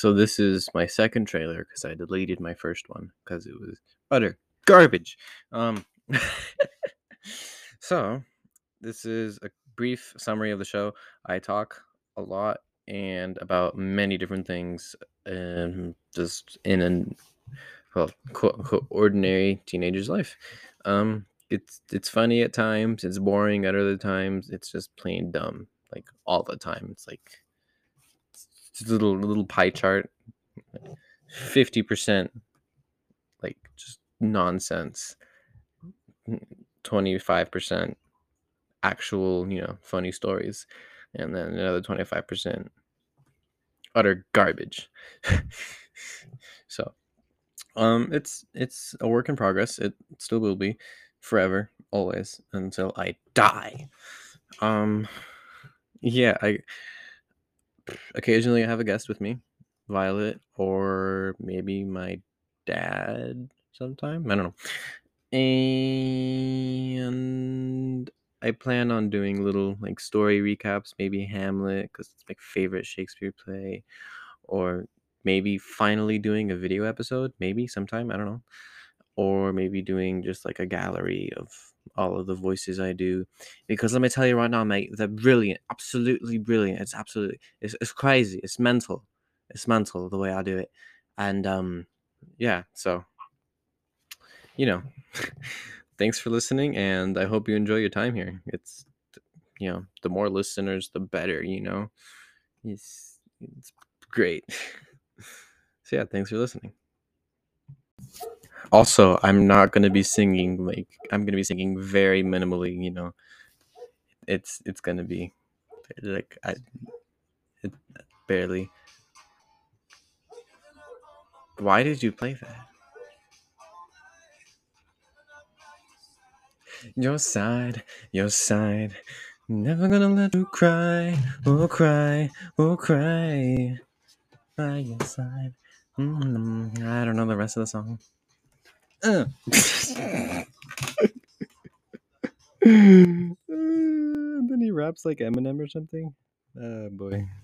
so this is my second trailer because I deleted my first one because it was utter garbage. Um, so this is a brief summary of the show. I talk a lot and about many different things, um, just in an well, quote unquote, ordinary teenager's life. Um, it's it's funny at times. It's boring at other times. It's just plain dumb, like all the time. It's like little little pie chart, fifty percent, like just nonsense. Twenty five percent actual, you know, funny stories, and then another twenty five percent utter garbage. so um, it's it's a work in progress. It still will be forever, always until I die. Um, yeah, I occasionally I have a guest with me, Violet, or maybe my dad sometime. I don't know. And I plan on doing little like story recaps, maybe Hamlet, because it's my favorite Shakespeare play, or maybe finally doing a video episode, maybe sometime, I don't know. Or maybe doing just like a gallery of all of the voices I do. Because let me tell you right now, mate, they're brilliant, absolutely brilliant. It's absolutely it's, it's crazy. It's mental. It's mental the way I do it. And um yeah, so you know, thanks for listening and I hope you enjoy your time here. It's you know, the more listeners the better, you know. It's it's great. So yeah, thanks for listening. Also, I'm not gonna be singing like I'm gonna be singing very minimally. You know, it's it's gonna be like I it, barely. Why did you play that? Your side, your side. Never gonna let you cry, oh cry, oh cry. By your side. Mm, I don't know the rest of the song. Uh. then he raps like Eminem or something. Oh boy.